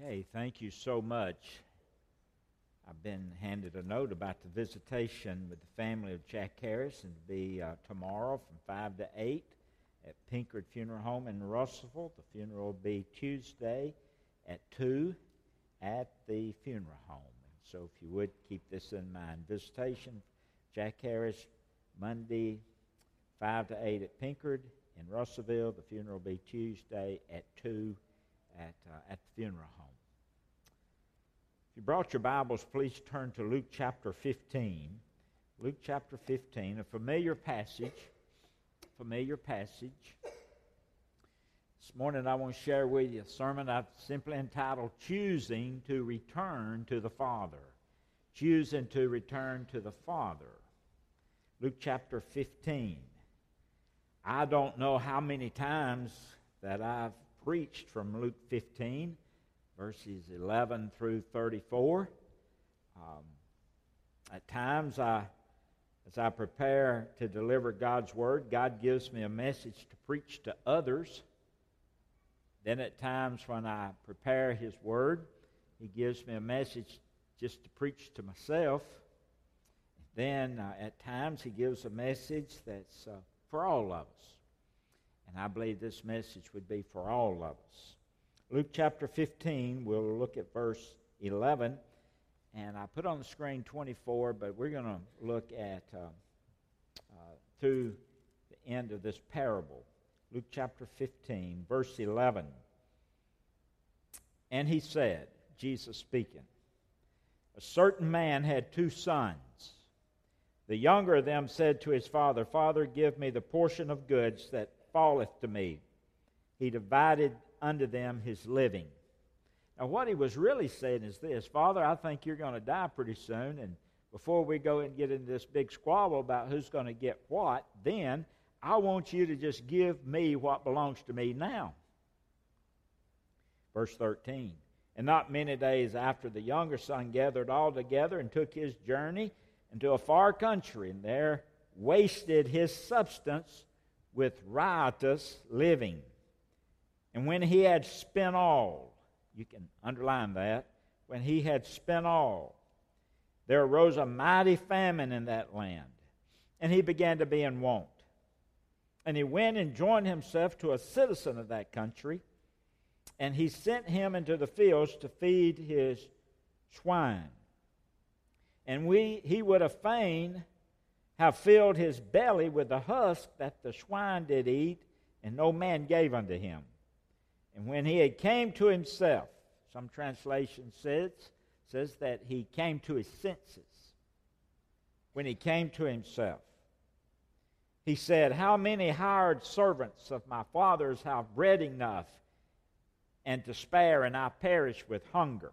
Okay, thank you so much. I've been handed a note about the visitation with the family of Jack Harris, and be uh, tomorrow from 5 to 8 at Pinkard Funeral Home in Russellville. The funeral will be Tuesday at 2 at the funeral home. So if you would keep this in mind. Visitation, Jack Harris, Monday, 5 to 8 at Pinkard in Russellville. The funeral will be Tuesday at 2 at, uh, at the funeral home. You brought your Bibles, please turn to Luke chapter 15. Luke chapter 15, a familiar passage. Familiar passage. This morning I want to share with you a sermon I've simply entitled Choosing to Return to the Father. Choosing to return to the Father. Luke chapter 15. I don't know how many times that I've preached from Luke 15, verses 11 through 34. Um, at times, I, as I prepare to deliver God's word, God gives me a message to preach to others. Then, at times, when I prepare His word, He gives me a message just to preach to myself. Then, uh, at times, He gives a message that's uh, for all of us. And I believe this message would be for all of us. Luke chapter 15, we'll look at verse 11. And I put on the screen 24, but we're going to look at uh, uh, through the end of this parable. Luke chapter 15, verse 11. And he said, Jesus speaking, A certain man had two sons. The younger of them said to his father, Father, give me the portion of goods that falleth to me. He divided unto them his living. Now, what he was really saying is this Father, I think you're going to die pretty soon, and before we go and get into this big squabble about who's going to get what, then I want you to just give me what belongs to me now. Verse 13. And not many days after, the younger son gathered all together and took his journey into a far country, and there wasted his substance with riotous living. And when he had spent all, you can underline that, when he had spent all, there arose a mighty famine in that land, and he began to be in want. And he went and joined himself to a citizen of that country, and he sent him into the fields to feed his swine. And we, he would have fain have filled his belly with the husk that the swine did eat, and no man gave unto him. And when he had came to himself, some translation says, says that he came to his senses. When he came to himself, he said, How many hired servants of my father's have bread enough and to spare, and I perish with hunger?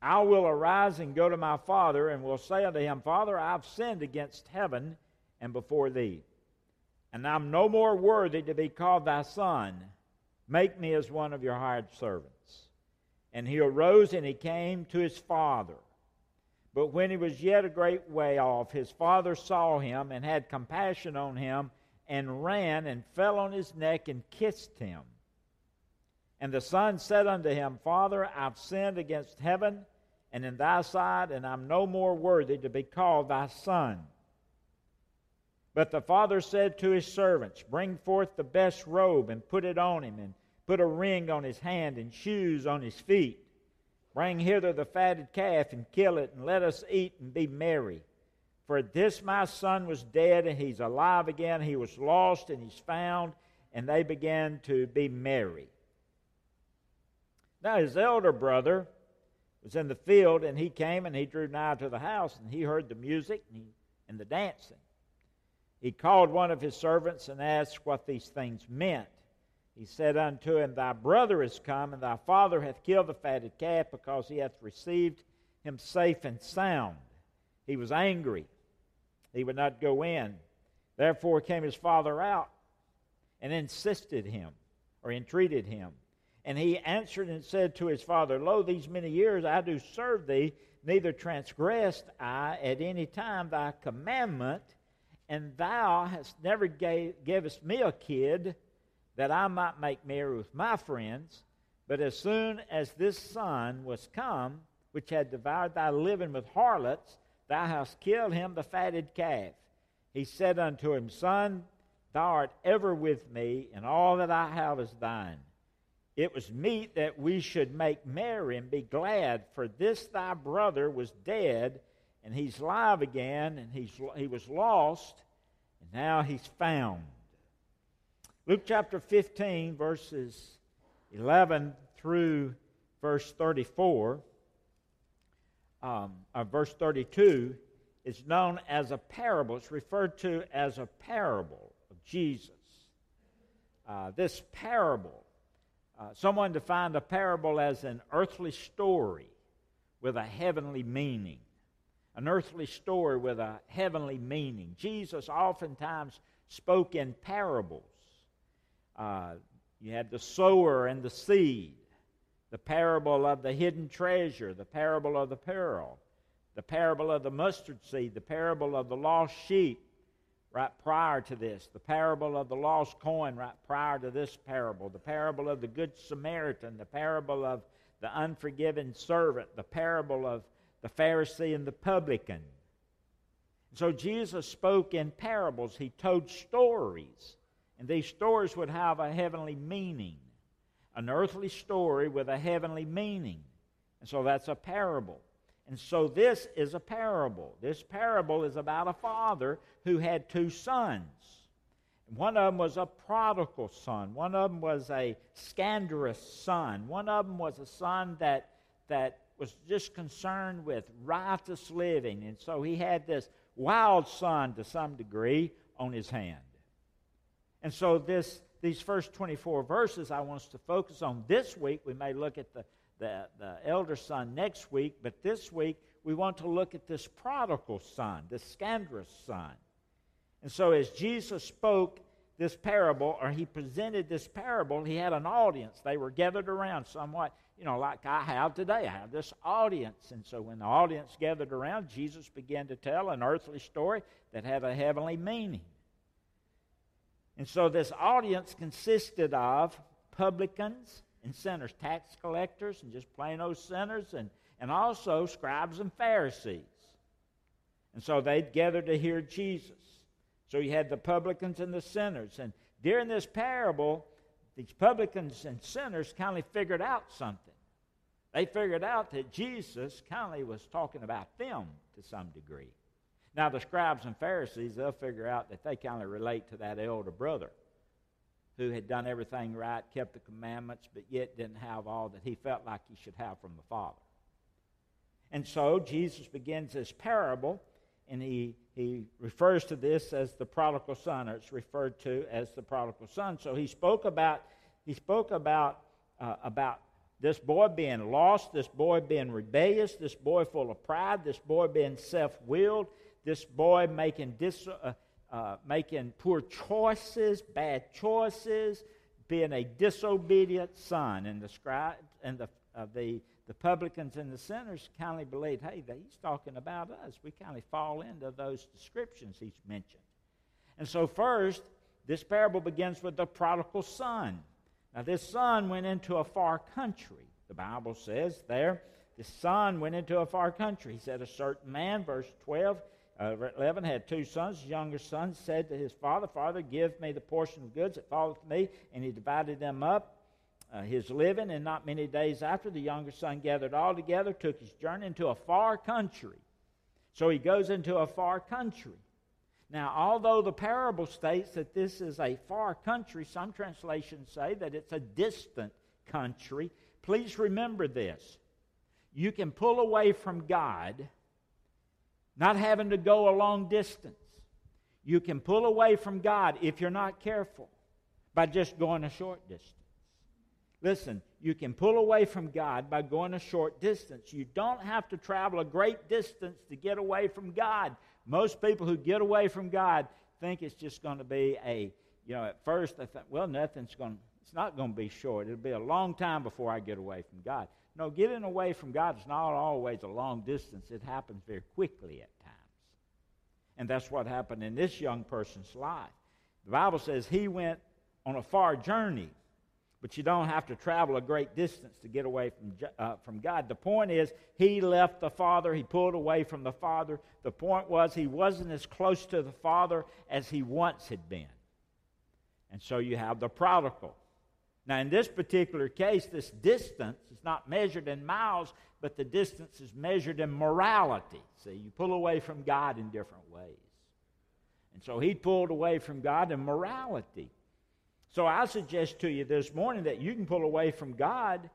I will arise and go to my father, and will say unto him, Father, I've sinned against heaven and before thee, and I'm no more worthy to be called thy son. Make me as one of your hired servants. And he arose and he came to his father. But when he was yet a great way off, his father saw him and had compassion on him, and ran and fell on his neck and kissed him. And the son said unto him, Father, I've sinned against heaven and in thy sight, and I'm no more worthy to be called thy son. But the father said to his servants, Bring forth the best robe and put it on him, and put a ring on his hand and shoes on his feet. Bring hither the fatted calf and kill it, and let us eat and be merry. For this my son was dead, and he's alive again. He was lost, and he's found. And they began to be merry. Now his elder brother, was in the field, and he came and he drew nigh to the house, and he heard the music and, he, and the dancing. He called one of his servants and asked what these things meant. He said unto him, Thy brother is come, and thy father hath killed the fatted calf, because he hath received him safe and sound. He was angry. He would not go in. Therefore came his father out and insisted him, or entreated him. And he answered and said to his father, Lo, these many years I do serve thee, neither transgressed I at any time thy commandment, and thou hast never gave, gavest me a kid that I might make merry with my friends. But as soon as this son was come, which had devoured thy living with harlots, thou hast killed him the fatted calf. He said unto him, Son, thou art ever with me, and all that I have is thine. It was meet that we should make merry and be glad, for this thy brother was dead, and he's alive again, and he's, he was lost, and now he's found. Luke chapter 15, verses 11 through verse 34, um, uh, verse 32, is known as a parable. It's referred to as a parable of Jesus. Uh, this parable, uh, someone defined a parable as an earthly story with a heavenly meaning. An earthly story with a heavenly meaning. Jesus oftentimes spoke in parables. Uh, you had the sower and the seed, the parable of the hidden treasure, the parable of the pearl, the parable of the mustard seed, the parable of the lost sheep, right prior to this, the parable of the lost coin, right prior to this parable, the parable of the Good Samaritan, the parable of the unforgiven servant, the parable of the Pharisee and the publican. So Jesus spoke in parables, he told stories and these stories would have a heavenly meaning, an earthly story with a heavenly meaning. And so that's a parable. And so this is a parable. This parable is about a father who had two sons. One of them was a prodigal son. One of them was a scandalous son. One of them was a son that, that was just concerned with righteous living. And so he had this wild son to some degree on his hand. And so this, these first 24 verses I want us to focus on this week. We may look at the, the, the elder son next week, but this week we want to look at this prodigal son, this scandalous son. And so as Jesus spoke this parable, or he presented this parable, he had an audience. They were gathered around somewhat, you know, like I have today. I have this audience. And so when the audience gathered around, Jesus began to tell an earthly story that had a heavenly meaning. And so this audience consisted of publicans and sinners, tax collectors and just plain old sinners, and, and also scribes and Pharisees. And so they'd gather to hear Jesus. So you had the publicans and the sinners. And during this parable, these publicans and sinners kind of figured out something. They figured out that Jesus kind of was talking about them to some degree. Now, the scribes and Pharisees, they'll figure out that they kind of relate to that elder brother who had done everything right, kept the commandments, but yet didn't have all that he felt like he should have from the Father. And so Jesus begins this parable, and he, he refers to this as the prodigal son, or it's referred to as the prodigal son. So he spoke about, he spoke about, uh, about this boy being lost, this boy being rebellious, this boy full of pride, this boy being self willed, this boy making, dis, uh, uh, making poor choices, bad choices, being a disobedient son. And the scribes and the, uh, the, the publicans and the sinners kindly believed, hey, he's talking about us. We kind of fall into those descriptions he's mentioned. And so, first, this parable begins with the prodigal son. Now, this son went into a far country. The Bible says there, the son went into a far country. He said, A certain man, verse 12, uh, 11 had two sons. His younger son said to his father, Father, give me the portion of goods that falleth to me. And he divided them up, uh, his living. And not many days after, the younger son gathered all together, took his journey into a far country. So he goes into a far country. Now, although the parable states that this is a far country, some translations say that it's a distant country. Please remember this. You can pull away from God not having to go a long distance. You can pull away from God if you're not careful by just going a short distance. Listen, you can pull away from God by going a short distance. You don't have to travel a great distance to get away from God. Most people who get away from God think it's just going to be a, you know, at first they think, well, nothing's going to, it's not going to be short. It'll be a long time before I get away from God. No, getting away from God is not always a long distance. It happens very quickly at times. And that's what happened in this young person's life. The Bible says he went on a far journey. But you don't have to travel a great distance to get away from, uh, from God. The point is, he left the Father, he pulled away from the Father. The point was, he wasn't as close to the Father as he once had been. And so you have the prodigal. Now, in this particular case, this distance is not measured in miles, but the distance is measured in morality. See, you pull away from God in different ways. And so he pulled away from God in morality. So I suggest to you this morning that you can pull away from God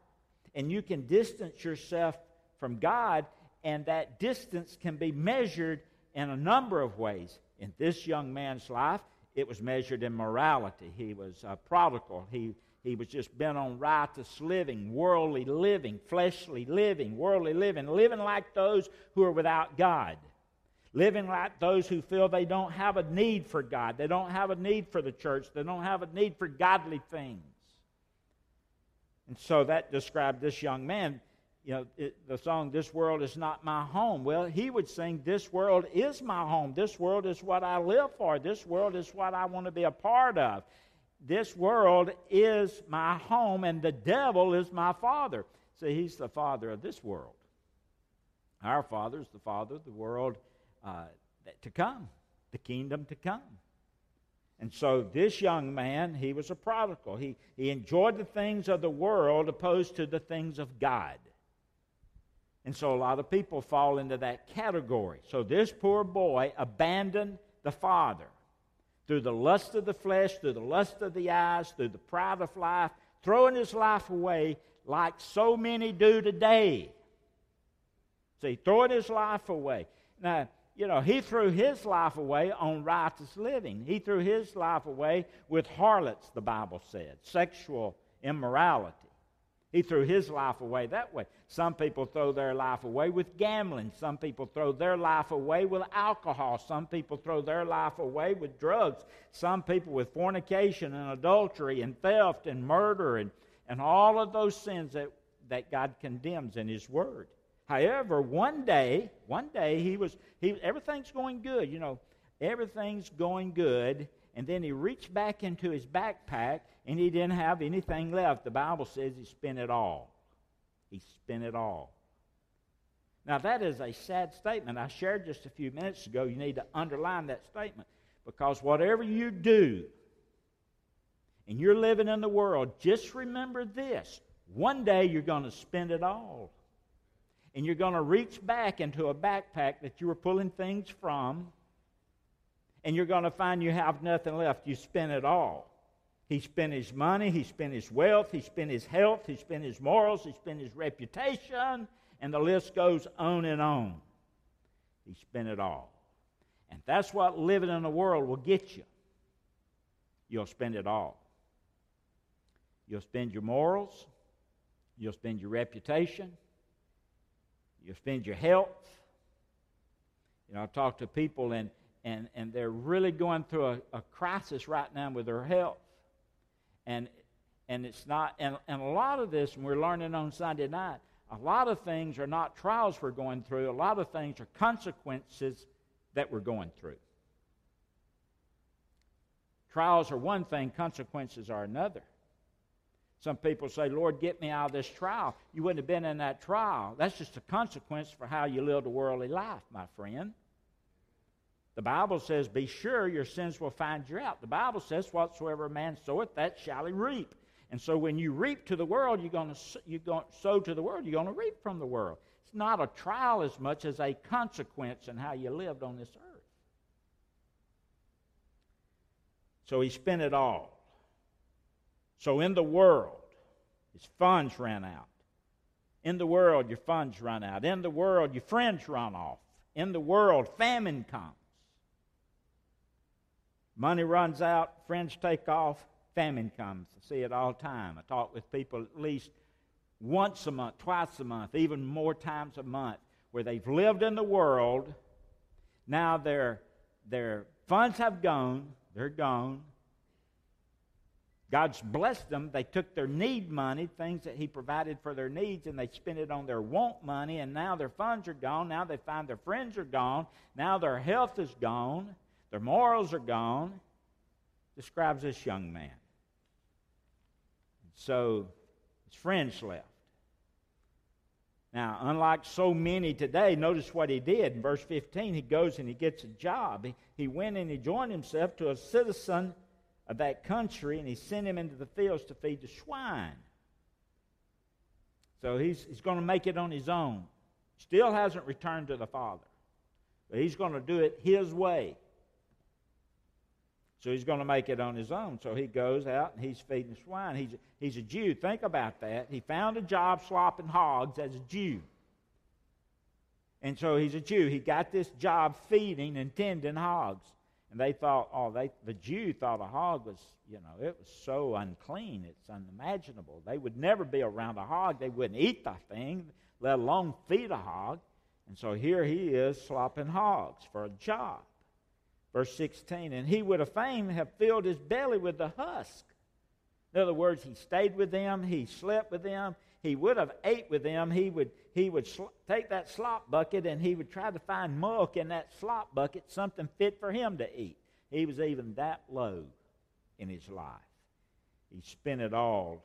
and you can distance yourself from God, and that distance can be measured in a number of ways. In this young man's life, it was measured in morality. He was a prodigal. He, he was just bent on riotous living, worldly living, fleshly living, worldly living, living like those who are without God living like those who feel they don't have a need for God. They don't have a need for the church. They don't have a need for godly things. And so that described this young man. You know, it, the song, This World Is Not My Home. Well, he would sing, This world is my home. This world is what I live for. This world is what I want to be a part of. This world is my home, and the devil is my father. See, he's the father of this world. Our father is the father of the world uh, to come, the kingdom to come. And so this young man, he was a prodigal. He, he enjoyed the things of the world opposed to the things of God. And so a lot of people fall into that category. So this poor boy abandoned the father through the lust of the flesh, through the lust of the eyes, through the pride of life, throwing his life away like so many do today. See, throwing his life away. Now, you know, he threw his life away on righteous living. He threw his life away with harlots, the Bible said, sexual immorality. He threw his life away that way. Some people throw their life away with gambling. Some people throw their life away with alcohol. Some people throw their life away with drugs. Some people with fornication and adultery and theft and murder and, and all of those sins that, that God condemns in His Word. However, one day, one day he was he everything's going good, you know, everything's going good, and then he reached back into his backpack and he didn't have anything left. The Bible says he spent it all. He spent it all. Now that is a sad statement. I shared just a few minutes ago. You need to underline that statement because whatever you do and you're living in the world, just remember this. One day you're going to spend it all and you're going to reach back into a backpack that you were pulling things from, and you're going to find you have nothing left. You spent it all. He spent his money, he spent his wealth, he spent his health, he spent his morals, he spent his reputation, and the list goes on and on. He spent it all. And that's what living in the world will get you. You'll spend it all. You'll spend your morals, you'll spend your reputation, you spend your health. You know, I talk to people and, and, and they're really going through a, a crisis right now with their health. And, and it's not, and, and a lot of this, and we're learning on Sunday night, a lot of things are not trials we're going through, a lot of things are consequences that we're going through. Trials are one thing, consequences are another. Some people say, Lord, get me out of this trial. You wouldn't have been in that trial. That's just a consequence for how you lived a worldly life, my friend. The Bible says, Be sure your sins will find you out. The Bible says, Whatsoever a man soweth, that shall he reap. And so when you reap to the world, you're going to you're to sow to the world, you're going to reap from the world. It's not a trial as much as a consequence in how you lived on this earth. So he spent it all. So in the world, his funds ran out. In the world, your funds run out. In the world, your friends run off. In the world, famine comes. Money runs out, friends take off, famine comes. I see it all the time. I talk with people at least once a month, twice a month, even more times a month, where they've lived in the world. Now their, their funds have gone, they're gone. God's blessed them. They took their need money, things that He provided for their needs, and they spent it on their want money, and now their funds are gone. Now they find their friends are gone. Now their health is gone. Their morals are gone. Describes this young man. So his friends left. Now, unlike so many today, notice what he did. In verse 15, he goes and he gets a job. He, he went and he joined himself to a citizen of that country and he sent him into the fields to feed the swine. So he's, he's going to make it on his own. Still hasn't returned to the Father. But he's going to do it his way. So he's going to make it on his own. So he goes out and he's feeding swine. He's, he's a Jew. Think about that. He found a job slopping hogs as a Jew. And so he's a Jew. He got this job feeding and tending hogs. And they thought, oh, they, the Jew thought a hog was, you know, it was so unclean, it's unimaginable. They would never be around a hog. They wouldn't eat the thing, let alone feed a hog. And so here he is slopping hogs for a job. Verse 16, and he would have fain have filled his belly with the husk. In other words, he stayed with them, he slept with them, he would have ate with them. He would, he would sl- take that slop bucket and he would try to find muck in that slop bucket, something fit for him to eat. He was even that low in his life. He spent it all.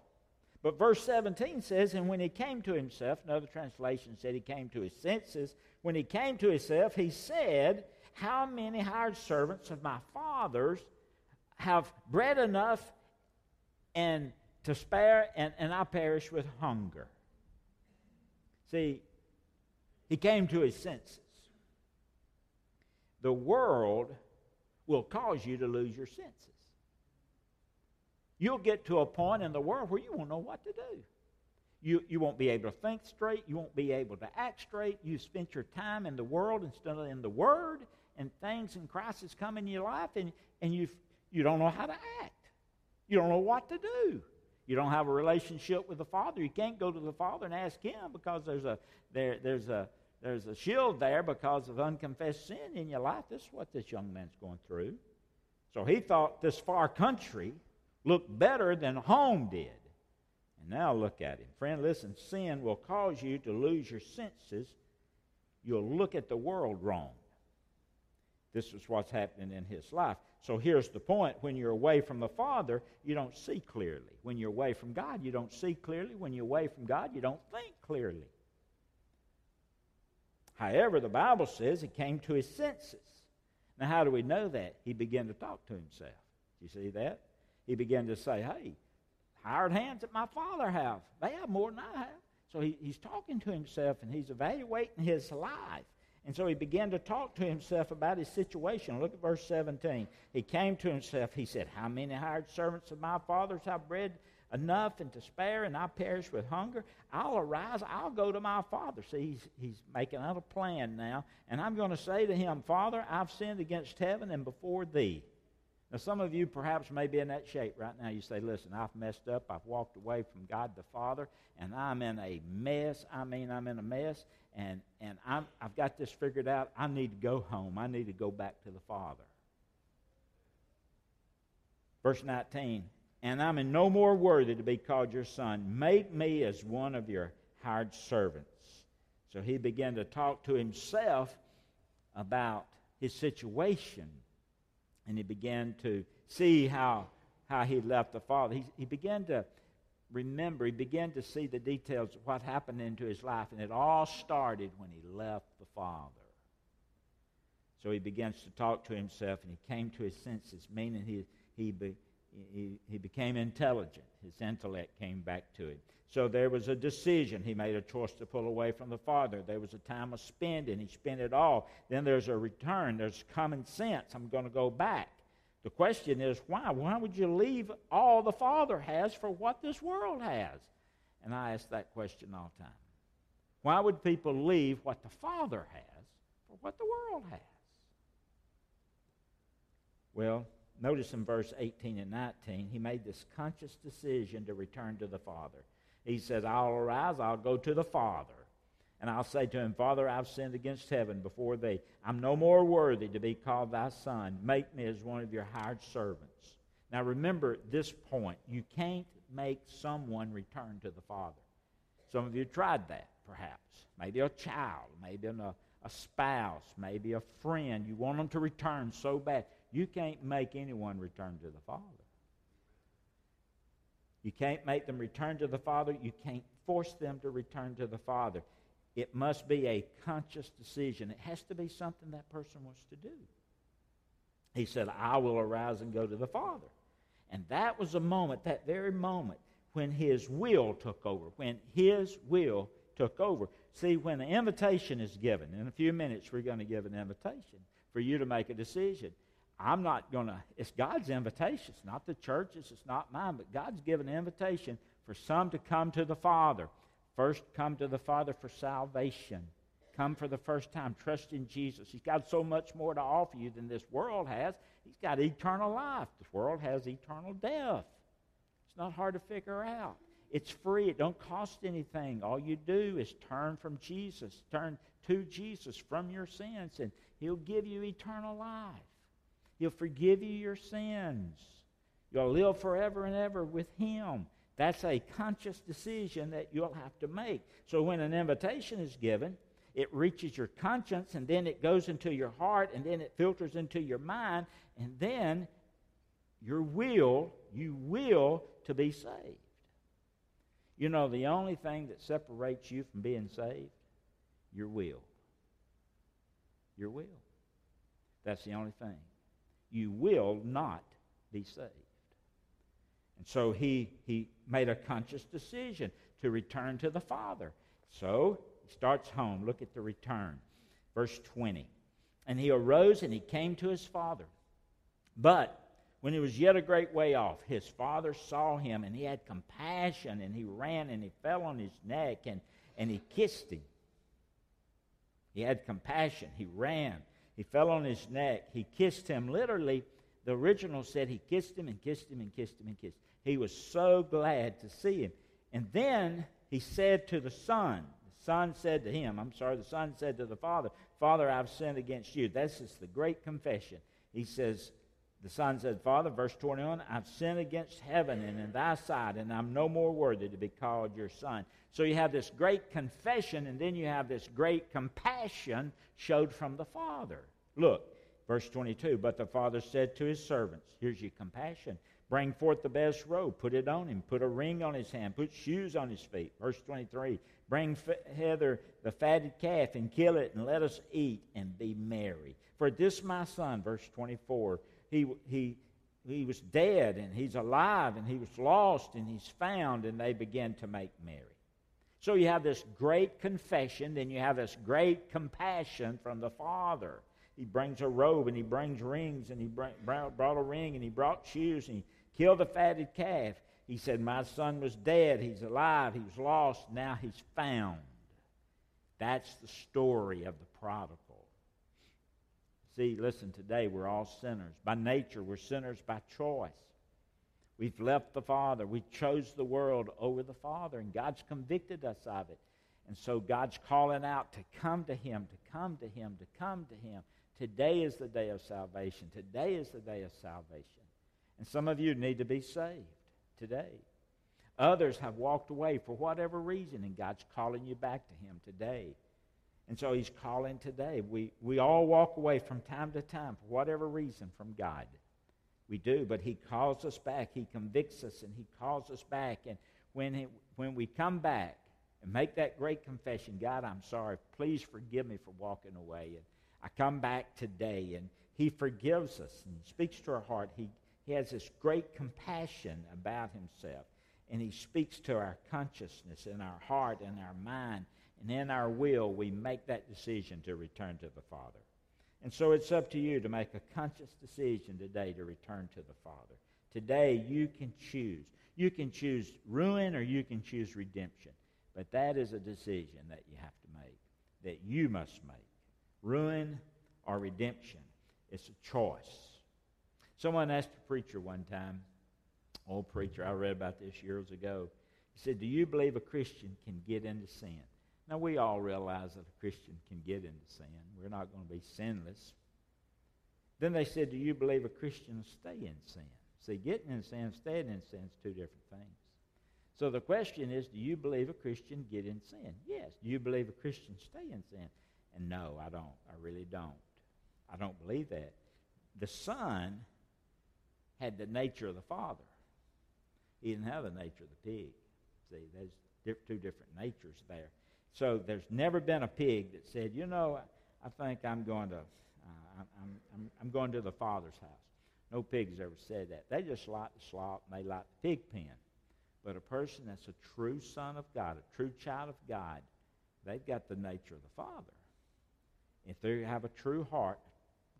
But verse 17 says, And when he came to himself, another translation said he came to his senses. When he came to himself, he said, How many hired servants of my father's have bread enough and to spare, and, and I perish with hunger. See, he came to his senses. The world will cause you to lose your senses. You'll get to a point in the world where you won't know what to do. You, you won't be able to think straight. You won't be able to act straight. You spent your time in the world instead of in the Word, and things and crises come in your life, and, and you you don't know how to act. You don't know what to do. You don't have a relationship with the Father. You can't go to the Father and ask Him because there's a there there's a there's a shield there because of unconfessed sin in your life. This is what this young man's going through. So he thought this far country looked better than home did. And now look at him. Friend, listen, sin will cause you to lose your senses. You'll look at the world wrong. This is what's happening in his life. So here's the point when you're away from the Father, you don't see clearly. When you're away from God, you don't see clearly. When you're away from God, you don't think clearly. However, the Bible says he came to his senses. Now, how do we know that? He began to talk to himself. You see that? He began to say, Hey, hired hands that my father have. They have more than I have. So he, he's talking to himself and he's evaluating his life. And so he began to talk to himself about his situation. Look at verse 17. He came to himself. He said, How many hired servants of my father's have bread enough and to spare, and I perish with hunger? I'll arise. I'll go to my father. See, he's, he's making out a plan now. And I'm going to say to him, Father, I've sinned against heaven and before thee. Now, some of you perhaps may be in that shape right now. You say, Listen, I've messed up. I've walked away from God the Father, and I'm in a mess. I mean, I'm in a mess and, and I'm, I've got this figured out. I need to go home. I need to go back to the Father. Verse 19, and I'm in no more worthy to be called your son. Make me as one of your hired servants. So he began to talk to himself about his situation. And he began to see how, how he left the Father. He, he began to remember, he began to see the details of what happened into his life, and it all started when he left the Father. So he begins to talk to himself, and he came to his senses, meaning he, he, be, he, he became intelligent. His intellect came back to him. So there was a decision. He made a choice to pull away from the Father. There was a time of spending. He spent it all. Then there's a return. There's common sense. I'm going to go back. The question is, why? Why would you leave all the Father has for what this world has? And I ask that question all the time. Why would people leave what the Father has for what the world has? Well, notice in verse 18 and 19, he made this conscious decision to return to the Father. He says, I'll arise, I'll go to the Father. And I'll say to him, Father, I've sinned against heaven before thee. I'm no more worthy to be called thy son. Make me as one of your hired servants. Now remember this point. You can't make someone return to the Father. Some of you tried that, perhaps. Maybe a child, maybe a, a spouse, maybe a friend. You want them to return so bad. You can't make anyone return to the Father. You can't make them return to the Father. You can't force them to return to the Father. It must be a conscious decision. It has to be something that person wants to do. He said, I will arise and go to the Father. And that was a moment, that very moment, when his will took over, when his will took over. See, when an invitation is given, in a few minutes we're going to give an invitation for you to make a decision. I'm not going to, it's God's invitation. It's not the church's, it's not mine, but God's given an invitation for some to come to the Father. First, come to the Father for salvation. Come for the first time. Trust in Jesus. He's got so much more to offer you than this world has. He's got eternal life. This world has eternal death. It's not hard to figure out. It's free. It don't cost anything. All you do is turn from Jesus, turn to Jesus from your sins, and He'll give you eternal life. He'll forgive you your sins. You'll live forever and ever with Him. That's a conscious decision that you'll have to make. So when an invitation is given, it reaches your conscience, and then it goes into your heart, and then it filters into your mind, and then your will, you will to be saved. You know, the only thing that separates you from being saved, your will. Your will. That's the only thing. You will not be saved. And so he, he made a conscious decision to return to the Father. So he starts home. Look at the return. Verse 20. And he arose and he came to his father. But when he was yet a great way off, his father saw him and he had compassion and he ran and he fell on his neck and, and he kissed him. He had compassion. He ran. He fell on his neck. He kissed him. Literally, the original said he kissed him and kissed him and kissed him and kissed. He was so glad to see him. And then he said to the son, the son said to him, I'm sorry, the son said to the father, Father, I've sinned against you. That's just the great confession. He says, the son said, Father, verse 21, I've sinned against heaven and in thy sight, and I'm no more worthy to be called your son. So you have this great confession, and then you have this great compassion showed from the father. Look, verse 22, but the father said to his servants, Here's your compassion. Bring forth the best robe, put it on him, put a ring on his hand, put shoes on his feet. Verse 23 Bring hither the fatted calf and kill it, and let us eat and be merry. For this my son, verse 24, he, he, he was dead and he's alive, and he was lost and he's found, and they began to make merry. So you have this great confession, then you have this great compassion from the Father. He brings a robe and he brings rings, and he brought a ring and he brought shoes, and he killed a fatted calf. He said, My son was dead. He's alive. He was lost. Now he's found. That's the story of the prodigal. See, listen, today we're all sinners. By nature, we're sinners by choice. We've left the Father. We chose the world over the Father, and God's convicted us of it. And so God's calling out to come to Him, to come to Him, to come to Him. Today is the day of salvation. Today is the day of salvation. And some of you need to be saved today. Others have walked away for whatever reason, and God's calling you back to Him today. And so He's calling today. We, we all walk away from time to time for whatever reason from God. We do, but He calls us back. He convicts us and He calls us back. And when, he, when we come back and make that great confession, God, I'm sorry. Please forgive me for walking away. And I come back today, and He forgives us and speaks to our heart. He he has this great compassion about himself. And he speaks to our consciousness and our heart and our mind. And in our will, we make that decision to return to the Father. And so it's up to you to make a conscious decision today to return to the Father. Today, you can choose. You can choose ruin or you can choose redemption. But that is a decision that you have to make, that you must make. Ruin or redemption. It's a choice. Someone asked a preacher one time, old preacher, I read about this years ago. He said, Do you believe a Christian can get into sin? Now, we all realize that a Christian can get into sin. We're not going to be sinless. Then they said, Do you believe a Christian stay in sin? See, getting in sin, staying in sin is two different things. So the question is, do you believe a Christian get in sin? Yes. Do you believe a Christian stay in sin? And no, I don't. I really don't. I don't believe that. The Son had the nature of the Father. He didn't have the nature of the pig. See, there's two different natures there. So there's never been a pig that said, you know, I think I'm going to, uh, I'm, I'm, I'm going to the Father's house. No pig's ever said that. They just like the slop and they like the pig pen. But a person that's a true son of God, a true child of God, they've got the nature of the Father. If they have a true heart,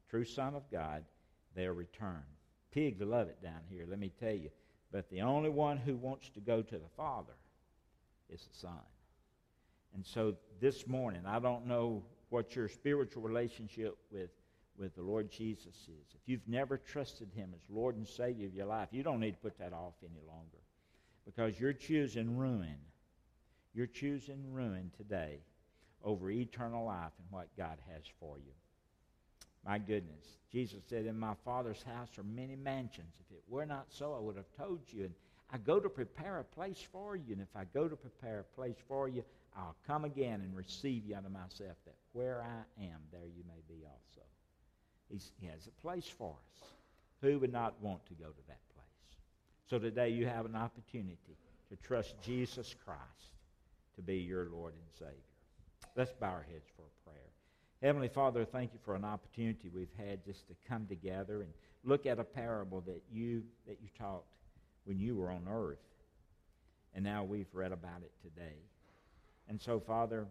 true son of God, they'll return. Pigs love it down here, let me tell you. But the only one who wants to go to the Father is the Son. And so this morning, I don't know what your spiritual relationship with, with the Lord Jesus is. If you've never trusted Him as Lord and Savior of your life, you don't need to put that off any longer because you're choosing ruin. You're choosing ruin today over eternal life and what God has for you. My goodness. Jesus said, In my Father's house are many mansions. If it were not so, I would have told you. And I go to prepare a place for you. And if I go to prepare a place for you, I'll come again and receive you unto myself, that where I am, there you may be also. He's, he has a place for us. Who would not want to go to that place? So today you have an opportunity to trust Jesus Christ to be your Lord and Savior. Let's bow our heads for a prayer. Heavenly Father, thank you for an opportunity we've had just to come together and look at a parable that you that you taught when you were on earth. And now we've read about it today. And so, Father,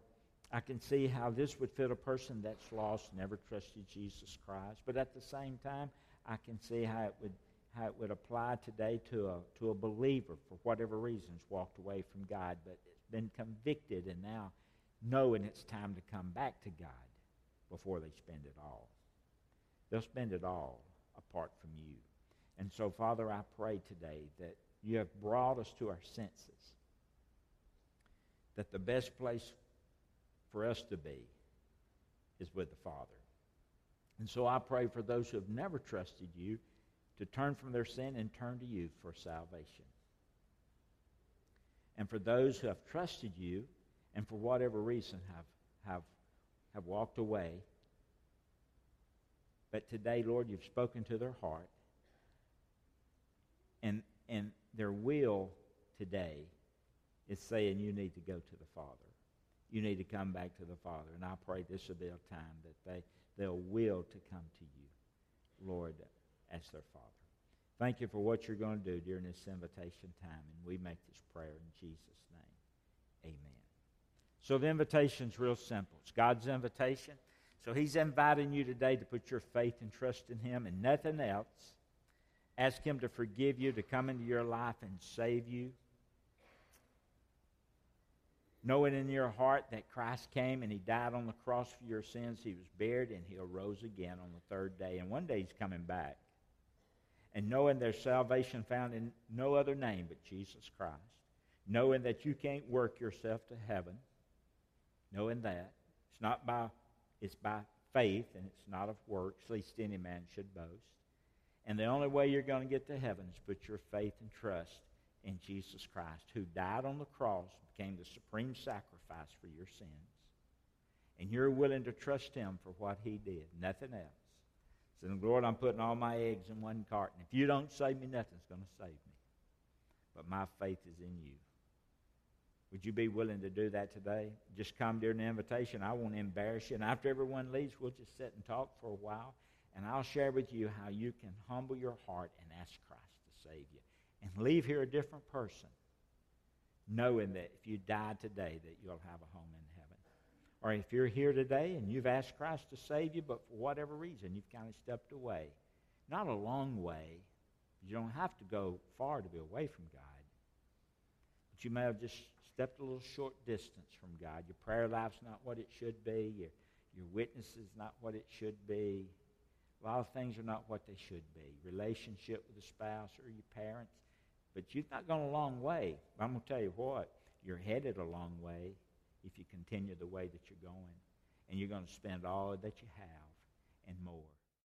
I can see how this would fit a person that's lost, never trusted Jesus Christ. But at the same time, I can see how it would how it would apply today to a to a believer for whatever reasons walked away from God, but been convicted and now knowing it's time to come back to God before they spend it all. They'll spend it all apart from you. And so, Father, I pray today that you have brought us to our senses that the best place for us to be is with the Father. And so I pray for those who have never trusted you to turn from their sin and turn to you for salvation. And for those who have trusted you and for whatever reason have, have, have walked away, but today, Lord, you've spoken to their heart. And, and their will today is saying you need to go to the Father. You need to come back to the Father. And I pray this will be a time that they, they'll will to come to you, Lord, as their Father. Thank you for what you're going to do during this invitation time. And we make this prayer in Jesus' name. Amen. So the invitation's real simple. It's God's invitation. So he's inviting you today to put your faith and trust in him and nothing else. Ask him to forgive you, to come into your life and save you knowing in your heart that Christ came and he died on the cross for your sins, he was buried, and he arose again on the third day. And one day he's coming back. And knowing there's salvation found in no other name but Jesus Christ. Knowing that you can't work yourself to heaven. Knowing that. It's not by it's by faith and it's not of works, lest any man should boast. And the only way you're going to get to heaven is put your faith and trust in Jesus Christ, who died on the cross, became the supreme sacrifice for your sins. And you're willing to trust him for what he did, nothing else. So, Lord, I'm putting all my eggs in one carton. If you don't save me, nothing's going to save me. But my faith is in you. Would you be willing to do that today? Just come during the invitation. I won't embarrass you. And after everyone leaves, we'll just sit and talk for a while. And I'll share with you how you can humble your heart and ask Christ to save you and leave here a different person, knowing that if you die today, that you'll have a home in heaven. Or if you're here today and you've asked Christ to save you, but for whatever reason you've kind of stepped away, not a long way. You don't have to go far to be away from God. But you may have just stepped a little short distance from God. Your prayer life's not what it should be. Your, your witness is not what it should be. A lot of things are not what they should be. Relationship with a spouse or your parents, but you've not gone a long way. I'm going to tell you what, you're headed a long way if you continue the way that you're going. And you're going to spend all that you have and more.